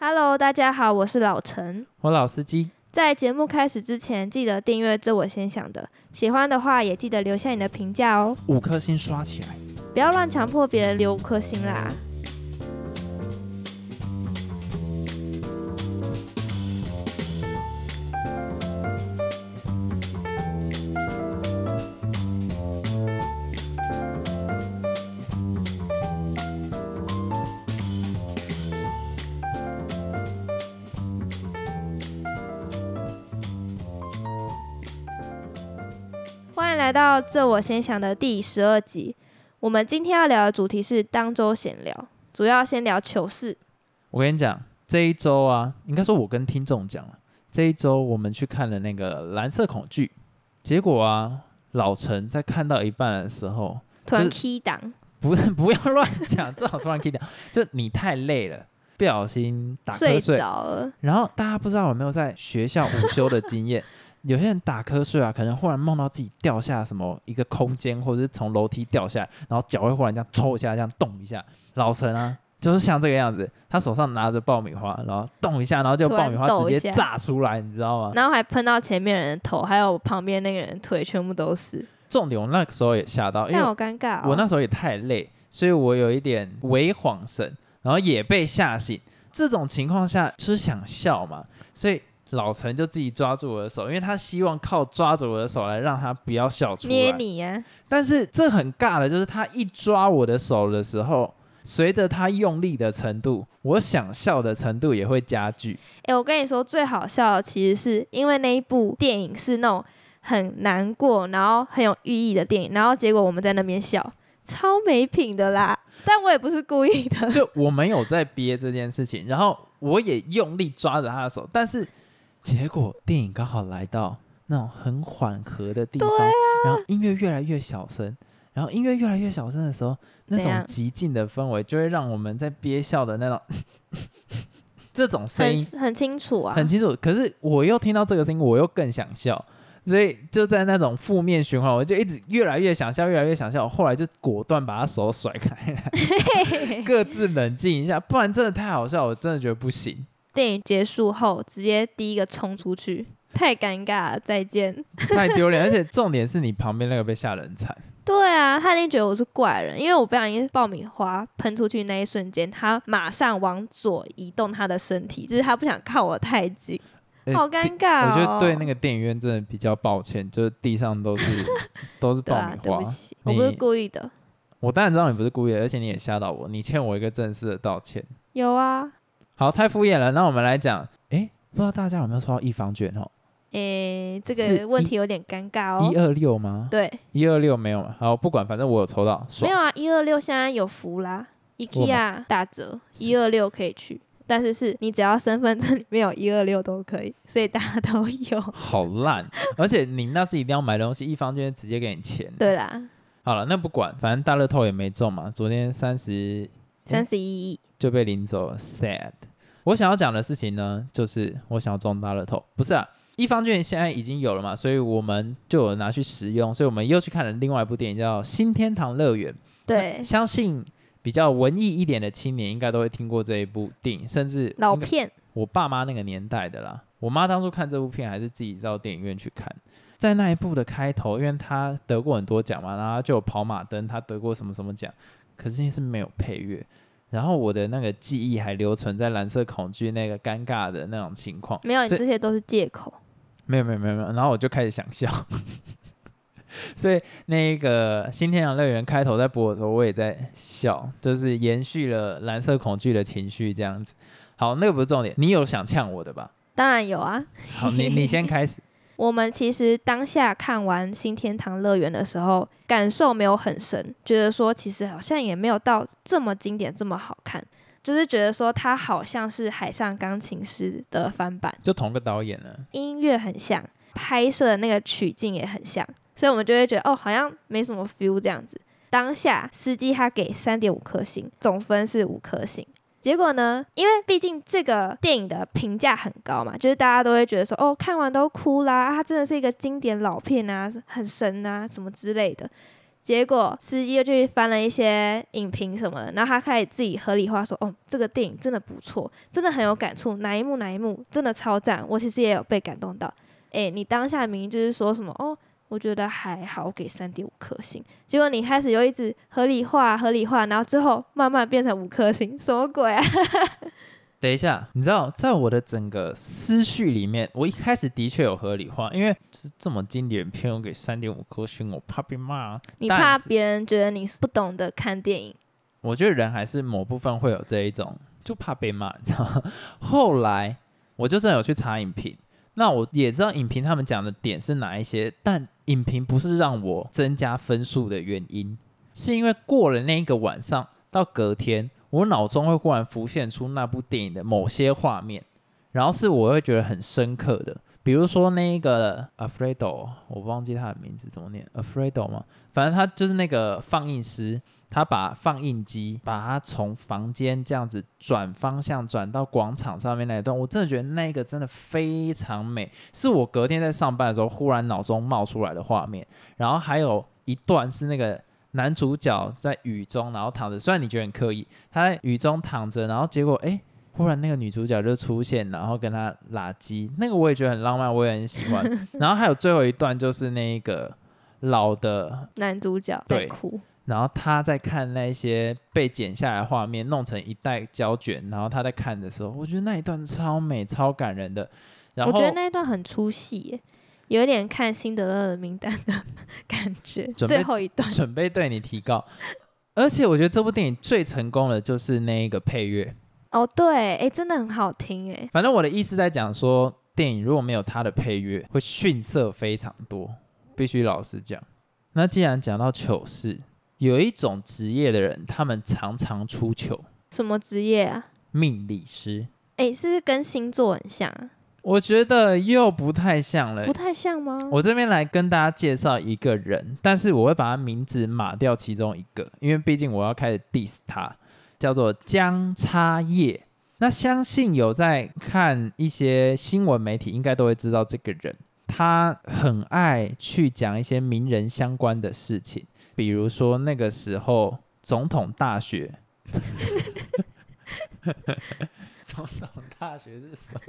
Hello，大家好，我是老陈。我老司机，在节目开始之前，记得订阅这我先想的。喜欢的话，也记得留下你的评价哦，五颗星刷起来。不要乱强迫别人留五颗星啦。到这我先想的第十二集。我们今天要聊的主题是当周闲聊，主要先聊糗事。我跟你讲，这一周啊，应该说我跟听众讲了，这一周我们去看了那个《蓝色恐惧》，结果啊，老陈在看到一半的时候，突然 key 档，不是 不要乱讲，正好突然 key 档，就你太累了，不小心打睡瞌睡，着了。然后大家不知道有没有在学校午休的经验？有些人打瞌睡啊，可能忽然梦到自己掉下什么一个空间，或者是从楼梯掉下来，然后脚会忽然这样抽一下，这样动一下。老陈啊，就是像这个样子，他手上拿着爆米花，然后动一下，然后就爆米花直接炸出来，你知道吗？然后还喷到前面人的头，还有旁边那个人腿，全部都是，重点我那个时候也吓到，因但为好尴尬、哦。我那时候也太累，所以我有一点微晃神，然后也被吓醒。这种情况下就是想笑嘛，所以老陈就自己抓住我的手，因为他希望靠抓着我的手来让他不要笑出来。捏你呀、但是这很尬的，就是他一抓我的手的时候，随着他用力的程度，我想笑的程度也会加剧。哎、我跟你说，最好笑的其实是因为那一部电影是那种很难过，然后很有寓意的电影，然后结果我们在那边笑，超没品的啦。但我也不是故意的，就我没有在憋这件事情，然后我也用力抓着他的手，但是结果电影刚好来到那种很缓和的地方，啊然后音乐越来越小声，然后音乐越来越小声的时候，那种极静的氛围就会让我们在憋笑的那种 这种声音很很清楚啊。很清楚。可是我又听到这个声音，我又更想笑，所以就在那种负面循环，我就一直越来越想笑，越来越想笑。后来就果断把他手甩开来，各自冷静一下，不然真的太好笑，我真的觉得不行。电影结束后，直接第一个冲出去，太尴尬了，再见。太丢脸，而且重点是你旁边那个被吓得很惨。对啊，他一定觉得我是怪人，因为我不小心爆米花喷出去那一瞬间，他马上往左移动他的身体，就是他不想靠我太近，呃好尴尬、哦。我觉得对那个电影院真的比较抱歉，就是地上都是 都是爆米，花。对不起，我不是故意的。我当然知道你不是故意的，而且你也吓到我，你欠我一个正式的道歉。有啊，好，太敷衍了。那我们来讲，诶，不知道大家有没有抽到一方券哦？诶，这是个问题有点尴尬哦一。二六吗？对，一二六没有嘛？好，不管，反正我有抽到，爽没有啊，一二六现在有福啦，IKEA 打折，是一二六可以去。但是是你只要身份证里面有一二六都可以，所以大家都有。好烂，而且你那是一定要买东西，一方券直接给你钱。对啦，好了，那不管，反正大乐透也没中嘛，昨天三十三十一亿，就被领走了，sad。我想要讲的事情呢，就是我想要中大乐透，不是啊，一方券现在已经有了嘛，所以我们就有拿去使用，所以我们又去看了另外一部电影叫《新天堂乐园》。对，相信比较文艺一点的青年应该都会听过这一部电影，甚至老片，我爸妈那个年代的啦。我妈当初看这部片还是自己到电影院去看，在那一部的开头，因为她得过很多奖嘛，然后就有跑马灯，她得过什么什么奖，可是是没有配乐。然后我的那个记忆还留存在蓝色恐惧那个尴尬的那种情况，没有，你这些都是借口。没有没有没有没有，然后我就开始想笑，所以那个新天堂乐园开头在播的时候，我也在笑，就是延续了蓝色恐惧的情绪这样子。好，那个不是重点，你有想呛我的吧？当然有啊，好，你你先开始。我们其实当下看完《新天堂乐园》的时候，感受没有很深，觉得说其实好像也没有到这么经典、这么好看，就是觉得说它好像是《海上钢琴师》的翻版，就同个导演呢，音乐很像，拍摄的那个取景也很像，所以我们就会觉得哦，好像没什么 feel 这样子。当下司机他给三点五颗星，总分是五颗星。结果呢？因为毕竟这个电影的评价很高嘛，就是大家都会觉得说，哦，看完都哭啦，它真的是一个经典老片啊，很神啊，什么之类的。结果司机又去翻了一些影评什么的，然后他开始自己合理化说：“哦，这个电影真的不错，真的很有感触，哪一幕哪一幕真的超赞。”我其实也有被感动到。诶，你当下明明就是说什么哦，我觉得还好，给三点五颗星。结果你开始又一直合理化、合理化，然后最后慢慢变成五颗星，什么鬼啊？等一下，你知道，在我的整个思绪里面，我一开始的确有合理化，因为这这么经典片，我给三点五颗星，我怕被骂。你怕别人觉得你是不懂得看电影？我觉得人还是某部分会有这一种，就怕被骂，你知道 后来我就真的有去查影评，那我也知道影评他们讲的点是哪一些，但影评不是让我增加分数的原因，是因为过了那一个晚上到隔天。我脑中会忽然浮现出那部电影的某些画面，然后是我会觉得很深刻的，比如说那个 Afredo，我忘记他的名字怎么念，Afredo 吗？反正他就是那个放映师，他把放映机把它从房间这样子转方向转到广场上面那一段，我真的觉得那个真的非常美，是我隔天在上班的时候忽然脑中冒出来的画面。然后还有一段是那个。男主角在雨中，然后躺着。虽然你觉得很刻意，他在雨中躺着，然后结果哎，忽然那个女主角就出现，然后跟他拉鸡，那个我也觉得很浪漫，我也很喜欢。然后还有最后一段，就是那个老的男主角在哭，然后他在看那些被剪下来画面，弄成一袋胶卷，然后他在看的时候，我觉得那一段超美、超感人的。然后我觉得那一段很出戏。有点看辛德勒的名单的感觉，最后一段准备对你提高，而且我觉得这部电影最成功的就是那一个配乐哦，对，哎，真的很好听哎。反正我的意思在讲说，电影如果没有它的配乐，会逊色非常多，必须老实讲。那既然讲到糗事，有一种职业的人，他们常常出糗，什么职业啊？命理师。哎，是不是跟星座很像？我觉得又不太像了，不太像吗？我这边来跟大家介绍一个人，但是我会把他名字码掉其中一个，因为毕竟我要开始 diss 他，叫做江差叶。那相信有在看一些新闻媒体，应该都会知道这个人，他很爱去讲一些名人相关的事情，比如说那个时候总统大学，总统大学是什么？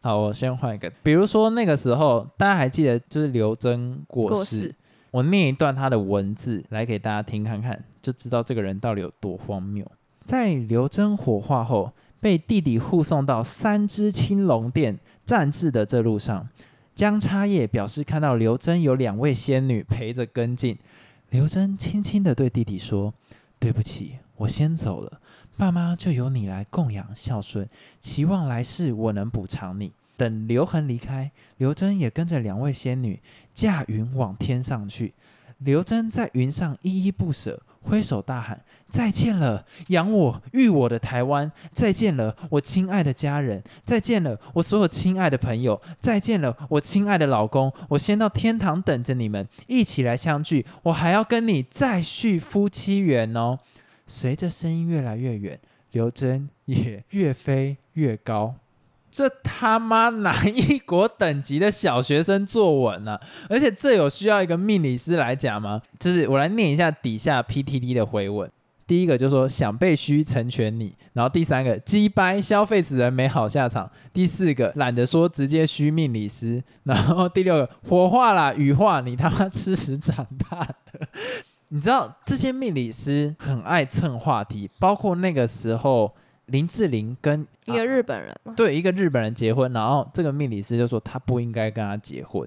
好，我先换一个。比如说那个时候，大家还记得就是刘真过世，我念一段他的文字来给大家听看看，就知道这个人到底有多荒谬。在刘真火化后，被弟弟护送到三只青龙殿暂置的这路上，江差叶表示看到刘真有两位仙女陪着跟进。刘真轻轻地对弟弟说：“对不起，我先走了。”爸妈就由你来供养孝顺，期望来世我能补偿你。等刘恒离开，刘真也跟着两位仙女驾云往天上去。刘真在云上依依不舍，挥手大喊：“再见了，养我育我的台湾！再见了，我亲爱的家人！再见了，我所有亲爱的朋友！再见了，我亲爱的老公！我先到天堂等着你们，一起来相聚。我还要跟你再续夫妻缘哦。”随着声音越来越远，刘真也越飞越高。这他妈哪一国等级的小学生作文呢？而且这有需要一个命理师来讲吗？就是我来念一下底下 PTT 的回文。第一个就说想被虚成全你，然后第三个击掰消费死人没好下场，第四个懒得说直接虚命理师，然后第六个火化啦羽化你他妈吃屎长大的。你知道这些命理师很爱蹭话题，包括那个时候林志玲跟一个日本人，对一个日本人结婚，然后这个命理师就说他不应该跟他结婚，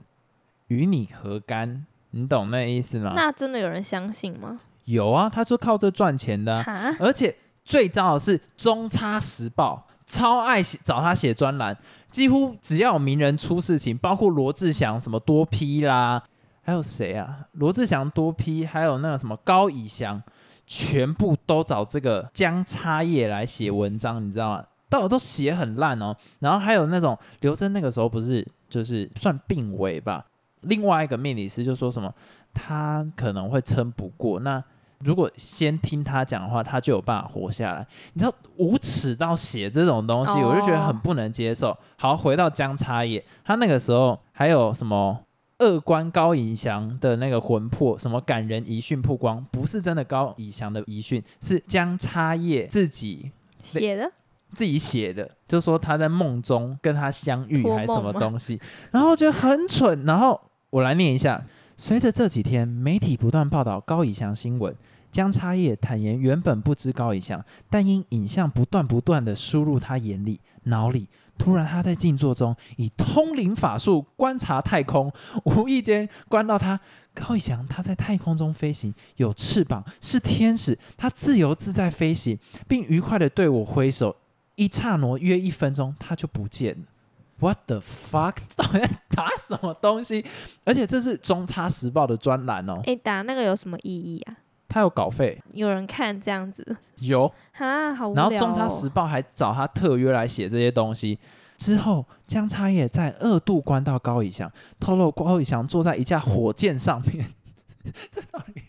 与你何干？你懂那意思吗？那真的有人相信吗？有啊，他说靠这赚钱的，而且最糟的是《中差时报》超爱写找他写专栏，几乎只要有名人出事情，包括罗志祥什么多批啦。还有谁啊？罗志祥多批，还有那个什么高以翔，全部都找这个姜插叶来写文章，你知道吗？到都写很烂哦。然后还有那种刘真那个时候不是就是算病危吧？另外一个命理师就说什么他可能会撑不过，那如果先听他讲的话，他就有办法活下来。你知道无耻到写这种东西，我就觉得很不能接受。好，回到姜插叶，他那个时候还有什么？恶官高以翔的那个魂魄，什么感人遗训曝光，不是真的高以翔的遗训，是江插叶自己写的自己写的，就说他在梦中跟他相遇还是什么东西，然后觉得很蠢，然后我来念一下。随着这几天媒体不断报道高以翔新闻，江插叶坦言原本不知高以翔，但因影像不断不断的输入他眼里、脑里，突然他在静坐中以通灵法术观察太空，无意间观到他高以翔他在太空中飞行，有翅膀，是天使，他自由自在飞行，并愉快的对我挥手。一刹那约一分钟，他就不见了。What the fuck？到底在打什么东西？而且这是中差时报的专栏哦，诶，打那个有什么意义啊？他有稿费，有人看这样子，有。哈，好无聊、哦。然后中差时报还找他特约来写这些东西。之后，江差也在二度关到高以翔，透露高以翔坐在一架火箭上面，这到底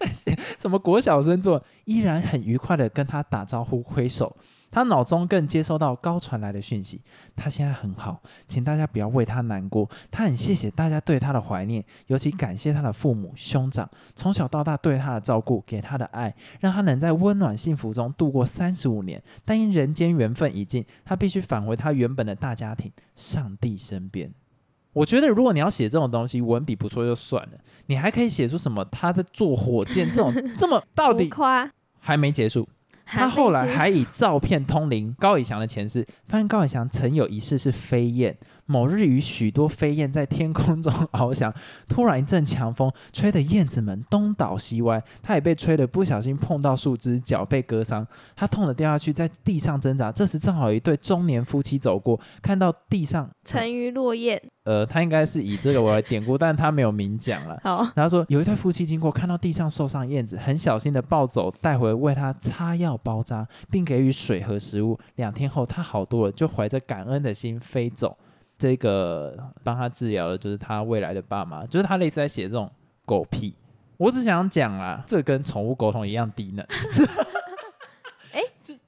在写什么国小生做？依然很愉快的跟他打招呼挥手。他脑中更接收到高传来的讯息，他现在很好，请大家不要为他难过。他很谢谢大家对他的怀念，尤其感谢他的父母兄长从小到大对他的照顾，给他的爱，让他能在温暖幸福中度过三十五年。但因人间缘分已尽，他必须返回他原本的大家庭——上帝身边。我觉得，如果你要写这种东西，文笔不错就算了，你还可以写出什么他在坐火箭这种这么到底夸。还没结束。他后来还以照片通灵高以翔的前世，发现高以翔曾有一世是飞燕。某日与许多飞燕在天空中翱翔，突然一阵强风吹得燕子们东倒西歪，它也被吹得不小心碰到树枝，脚被割伤，它痛得掉下去，在地上挣扎。这时正好有一对中年夫妻走过，看到地上，沉鱼落雁。呃，他应该是以这个为典故，但他没有明讲了。好，然后说有一对夫妻经过，看到地上受伤燕子，很小心的抱走，带回为他擦药包扎，并给予水和食物。两天后，他好多了，就怀着感恩的心飞走。这个帮他治疗的就是他未来的爸妈，就是他类似在写这种狗屁。我只想讲啦，这跟宠物沟通一样低能。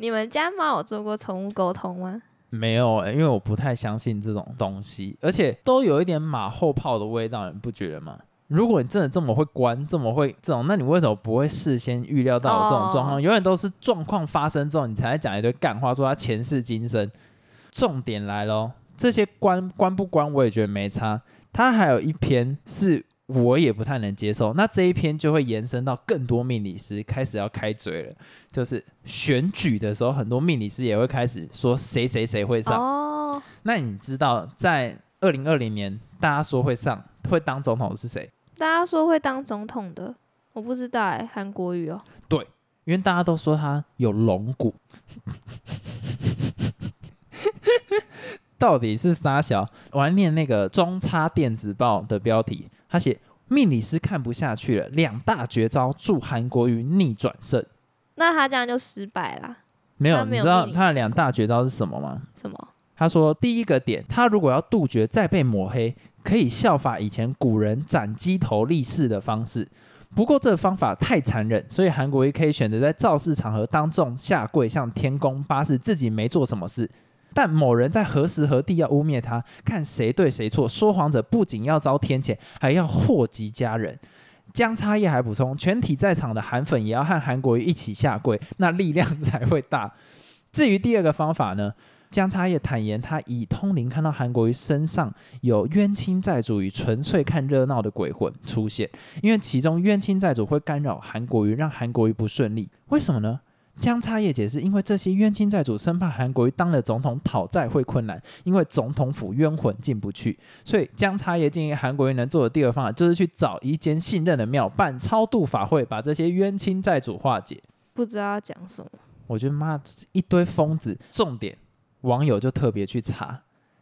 你们家猫有做过宠物沟通吗？没有、欸，因为我不太相信这种东西，而且都有一点马后炮的味道，你不觉得吗？如果你真的这么会关，这么会这种，那你为什么不会事先预料到有这种状况？哦永远都是状况发生之后，你才在讲一堆干话，说他前世今生。重点来咯，这些关关不关，我也觉得没差。他还有一篇是我也不太能接受，那这一篇就会延伸到更多命理师开始要开嘴了，就是选举的时候，很多命理师也会开始说谁谁谁会上。哦，那你知道在二零二零年大家说会上会当总统的是谁？大家说会当总统的，我不知道哎、韩国语哦。对因为大家都说他有龙骨，到底是啥小？我还念那个中差电子报的标题，他写命理师看不下去了，两大绝招助韩国瑜逆转胜。那他这样就失败啦？没有，没有你知道他的两大绝招是什么吗？什么？他说，第一个点，他如果要杜绝再被抹黑，可以效法以前古人斩鸡头立誓的方式。不过这个方法太残忍，所以韩国瑜可以选择在造势场合当众下跪向天公发誓自己没做什么事。但某人在何时何地要污蔑他，看谁对谁错。说谎者不仅要遭天谴，还要祸及家人。江差叶还补充，全体在场的韩粉也要和韩国瑜一起下跪，那力量才会大。至于第二个方法呢？江差叶坦言，他以通灵看到韩国瑜身上有冤亲债主与纯粹看热闹的鬼魂出现，因为其中冤亲债主会干扰韩国瑜，让韩国瑜不顺利。为什么呢？江差叶解释，因为这些冤亲债主生怕韩国瑜当了总统讨债会困难，因为总统府冤魂进不去，所以江差叶建议韩国瑜能做的第二方法就是去找一间信任的庙办超度法会，把这些冤亲债主化解。不知道要讲什么。我觉得妈一堆疯子。重点，网友就特别去查，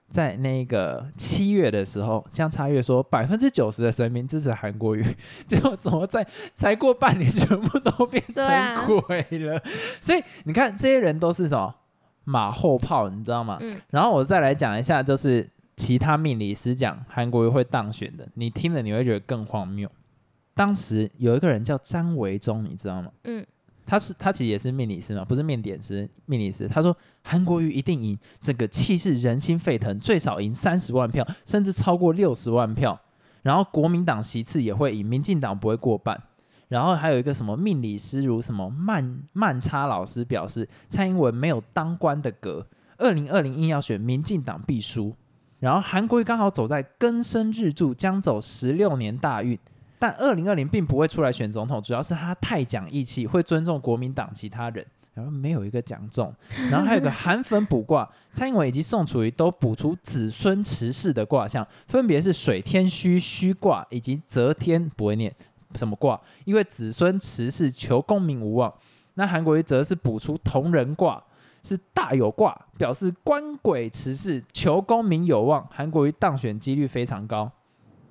在那个七月的时候，江差月说百分之九十的神明支持韩国瑜，结果怎么在才过半年，全部都变成鬼了？所以你看，这些人都是什么马后炮，你知道吗？嗯，然后我再来讲一下，就是其他命理师讲韩国瑜会当选的，你听了你会觉得更荒谬。当时有一个人叫张维忠，你知道吗？嗯，他是他其实也是命理师嘛，不是面点师，命理师。他说韩国瑜一定赢，整个气势人心沸腾，最少赢三十万票，甚至超过六十万票。然后国民党席次也会赢，民进党不会过半。然后还有一个什么命理师如什么曼曼差老师表示，蔡英文没有当官的格，二零二零硬要选民进党必输。然后韩国瑜刚好走在根深日柱，将走十六年大运，但二零二零并不会出来选总统，主要是他太讲义气，会尊重国民党其他人。然后没有一个讲中，然后还有个韩粉卜卦，蔡英文以及宋楚瑜都补出子孙持世的卦象，分别是水天虚虚卦以及泽天不会念什么卦，因为子孙持世求功名无望。那韩国瑜则是补出同人卦，是大有卦，表示官鬼持世求功名有望，韩国瑜当选几率非常高。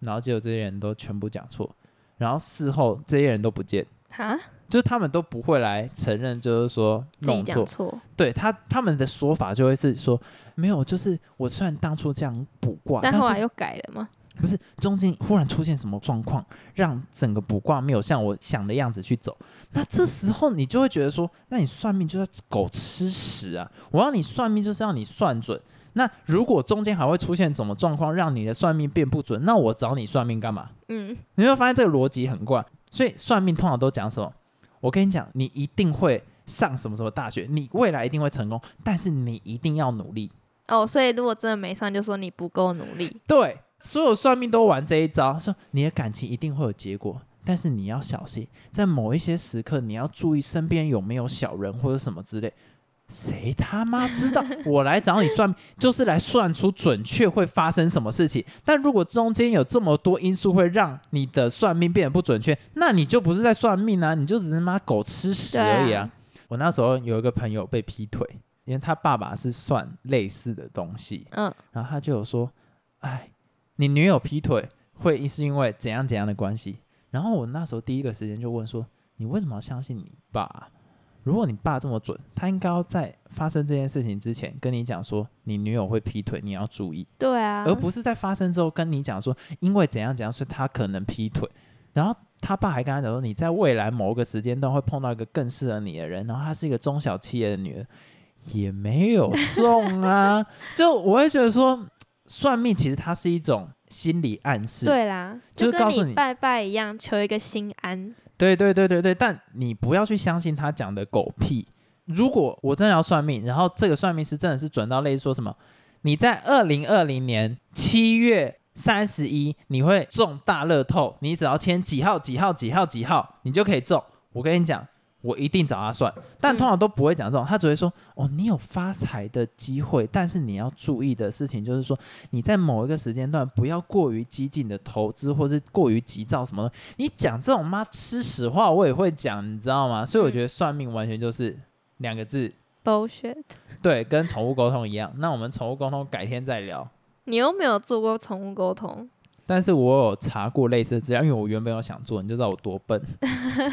然后结果这些人都全部讲错，然后事后这些人都不见。哈，就是他们都不会来承认，就是说弄错对他他们的说法就会是说，没有，就是我虽然当初这样卜卦，但是但后来又改了吗？不是中间忽然出现什么状况，让整个卜卦没有像我想的样子去走。那这时候你就会觉得说，那你算命就是狗吃屎啊！我让你算命就是让你算准。那如果中间还会出现什么状况，让你的算命变不准，那我找你算命干嘛？嗯，你会发现这个逻辑很怪，所以算命通常都讲什么？我跟你讲，你一定会上什么什么大学，你未来一定会成功，但是你一定要努力。哦，所以如果真的没上，就说你不够努力。对，所有算命都玩这一招，说你的感情一定会有结果，但是你要小心，在某一些时刻你要注意身边有没有小人或者什么之类。谁他妈知道？我来找你算命，就是来算出准确会发生什么事情。但如果中间有这么多因素会让你的算命变得不准确，那你就不是在算命啊，你就只是妈狗吃屎而已啊！啊我那时候有一个朋友被劈腿，因为他爸爸是算类似的东西，嗯，然后他就有说：“哎，你女友劈腿会是因为怎样怎样的关系？”然后我那时候第一个时间就问说：“你为什么要相信你爸啊、如果你爸这么准，他应该要在发生这件事情之前跟你讲说你女友会劈腿，你要注意，对啊，而不是在发生之后跟你讲说因为怎样怎样，所以他可能劈腿。然后他爸还跟他讲说，你在未来某个时间段会碰到一个更适合你的人，然后她是一个中小企业的女儿，也没有中啊。就我会觉得说，算命其实它是一种心理暗示，对啦，就是告诉你你拜拜一样，求一个心安。对对对对对，但你不要去相信他讲的狗屁。如果我真的要算命，然后这个算命师真的是准到类似说什么，你在二零二零年七月三十一你会中大乐透，你只要签几号几号几号几号，你就可以中。我跟你讲，我一定找他算，但通常都不会讲这种，他只会说哦，你有发财的机会，但是你要注意的事情就是说，你在某一个时间段不要过于激进的投资，或是过于急躁什么的。你讲这种妈吃屎话，我也会讲，你知道吗？所以我觉得算命完全就是两个字，bullshit。对，跟宠物沟通一样。那我们宠物沟通改天再聊。你又没有做过宠物沟通，但是我有查过类似的资料，因为我原本有想做，你就知道我多笨。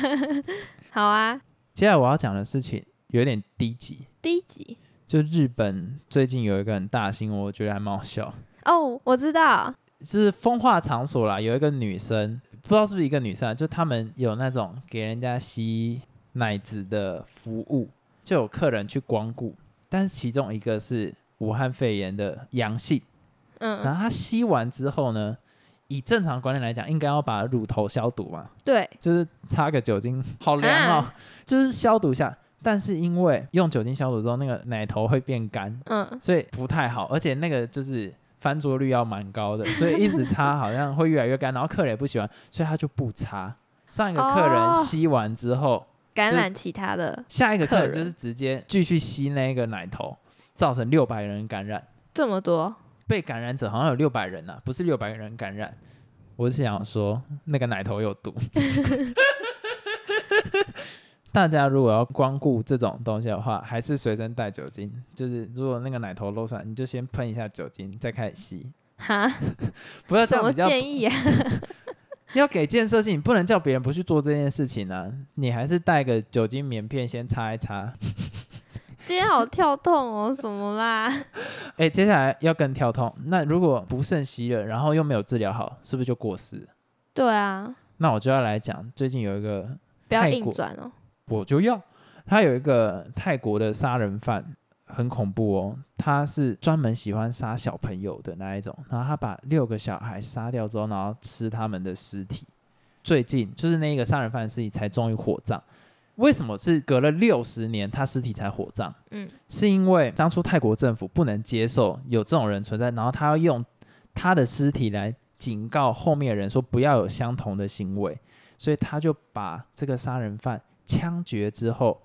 好啊，接下来我要讲的事情有点低级，低级。就日本最近有一个很大的新闻，我觉得还蛮好笑，哦，我知道，是风化场所啦，有一个女生，不知道是不是一个女生啊，就他们有那种给人家吸奶子的服务，就有客人去光顾，但是其中一个是武汉肺炎的阳性，嗯。然嗯，后他吸完之后呢，以正常观念来讲，应该要把乳头消毒嘛，对，就是擦个酒精，好凉哦，啊。就是消毒一下。但是因为用酒精消毒之后，那个奶头会变干，嗯，所以不太好，而且那个就是翻桌率要蛮高的，所以一直擦好像会越来越干，然后客人也不喜欢，所以他就不擦。上一个客人哦。吸完之后，感染其他的下一个客人。就是直接继续吸那个奶头，造成六百人感染。这么多，被感染者好像有六百人啊，不是六百人感染。我是想说，那个奶头有毒。大家如果要光顾这种东西的话，还是随身带酒精。就是如果那个奶头露出来，你就先喷一下酒精，再开始吸。哈，不要这么样比较，建议啊？要给建设性，你不能叫别人不去做这件事情啊。你还是带个酒精棉片先擦一擦。今天好跳痛哦，什么啦？哎、接下来要更跳痛。那如果不慎吸了，然后又没有治疗好，是不是就过世了？对啊，那我就要来讲，最近有一个不要硬转哦。我就要。他有一个泰国的杀人犯，很恐怖哦，他是专门喜欢杀小朋友的那一种，然后他把六个小孩杀掉之后，然后吃他们的尸体。最近就是那个杀人犯的尸体才终于火葬。为什么是隔了六十年他尸体才火葬？嗯，是因为当初泰国政府不能接受有这种人存在，然后他要用他的尸体来警告后面的人说不要有相同的行为，所以他就把这个杀人犯枪决之后，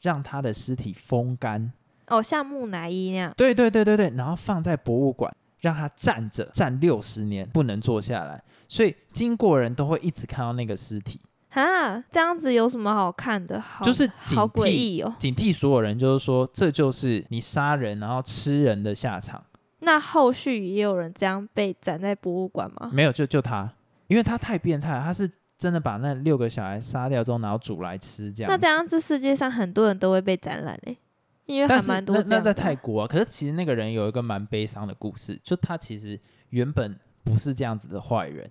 让他的尸体风干。哦，像木乃伊那样。对对对对对，然后放在博物馆，让他站着站六十年，不能坐下来，所以经过人都会一直看到那个尸体。哈，这样子有什么好看的？好，就是好诡异哦。警惕所有人，就是说这就是你杀人然后吃人的下场。那后续也有人这样被展在博物馆吗？没有，就就他，因为他太变态了，他是真的把那六个小孩杀掉之后，然后煮来吃这样。那这，样，这世界上很多人都会被展览诶，因为还蛮多那那在泰国啊，可是其实那个人有一个蛮悲伤的故事，就他其实原本不是这样子的坏人，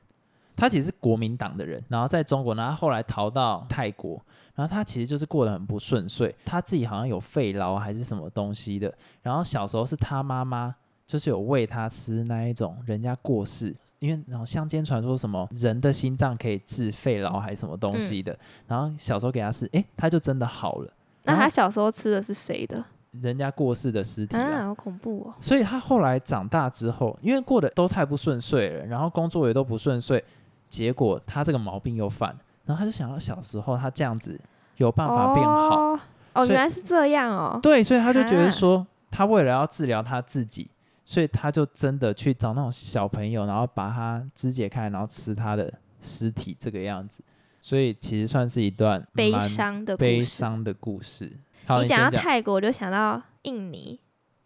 他其实是国民党的人，然后在中国，然后后来逃到泰国，然后他其实就是过得很不顺遂，他自己好像有肺痨还是什么东西的，然后小时候是他妈妈就是有喂他吃那一种人家过世。因为然后乡间传说什么人的心脏可以治肺痨还是什么东西的，然后小时候给他吃，诶，他就真的好了。那他小时候吃的是谁的？人家过世的尸体啊啊，好恐怖哦！所以他后来长大之后，因为过得都太不顺遂了，然后工作也都不顺遂，结果他这个毛病又犯，然后他就想到小时候他这样子有办法变好，哦，哦，原来是这样哦。对，所以他就觉得说，他为了要治疗他自己，所以他就真的去找那种小朋友，然后把他肢解开，然后吃他的尸体这个样子，所以其实算是一段悲伤的故悲事。伤的故事。好，你讲到泰国，我就想到印尼。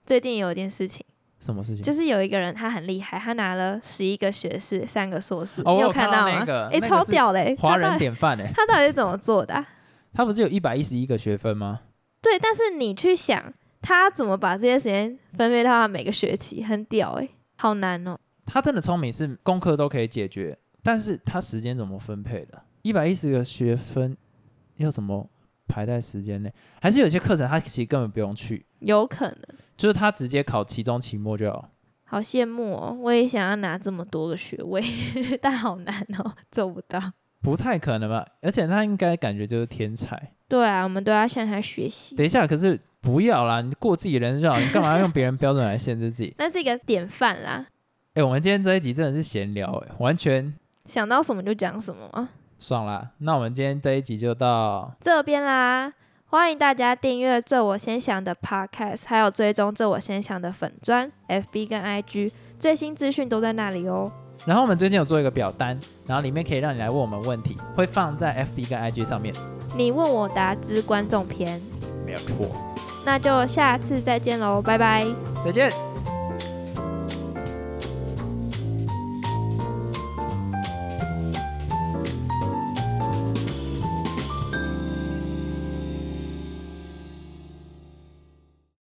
最近有一件事情，什么事情？就是有一个人他很厉害，他拿了十一个学士，三个硕士。哦我有看到那个诶，那个是超屌嘞、欸！华人典范哎、他到底是怎么做的啊、他不是有一百一十一个学分吗？对，但是你去想，他怎么把这些时间分配到他每个学期，很屌哎、好难哦。他真的聪明，是功课都可以解决，但是他时间怎么分配的？一百一十个学分要怎么排在时间内？还是有些课程他其实根本不用去，有可能，就是他直接考期中、期末就好。好羡慕哦！我也想要拿这么多个学位，但好难哦，做不到。不太可能吧？而且他应该感觉就是天才。对啊，我们都要向他学习。等一下，可是不要啦，你过自己人生就好，你干嘛要用别人标准来限制自己？那是一个典范啦，哎、我们今天这一集真的是闲聊、哎，完全想到什么就讲什么啊。爽啦。那我们今天这一集就到，这边啦，欢迎大家订阅“这我先想”的 Podcast，还有追踪“这我先想”的粉砖、FB 跟 IG，最新资讯都在那里哦。然后我们最近有做一个表单，然后里面可以让你来问我们问题，会放在 FB 跟 IG 上面，你问我答之观众篇，没有错。那就下次再见喽，拜拜。再见。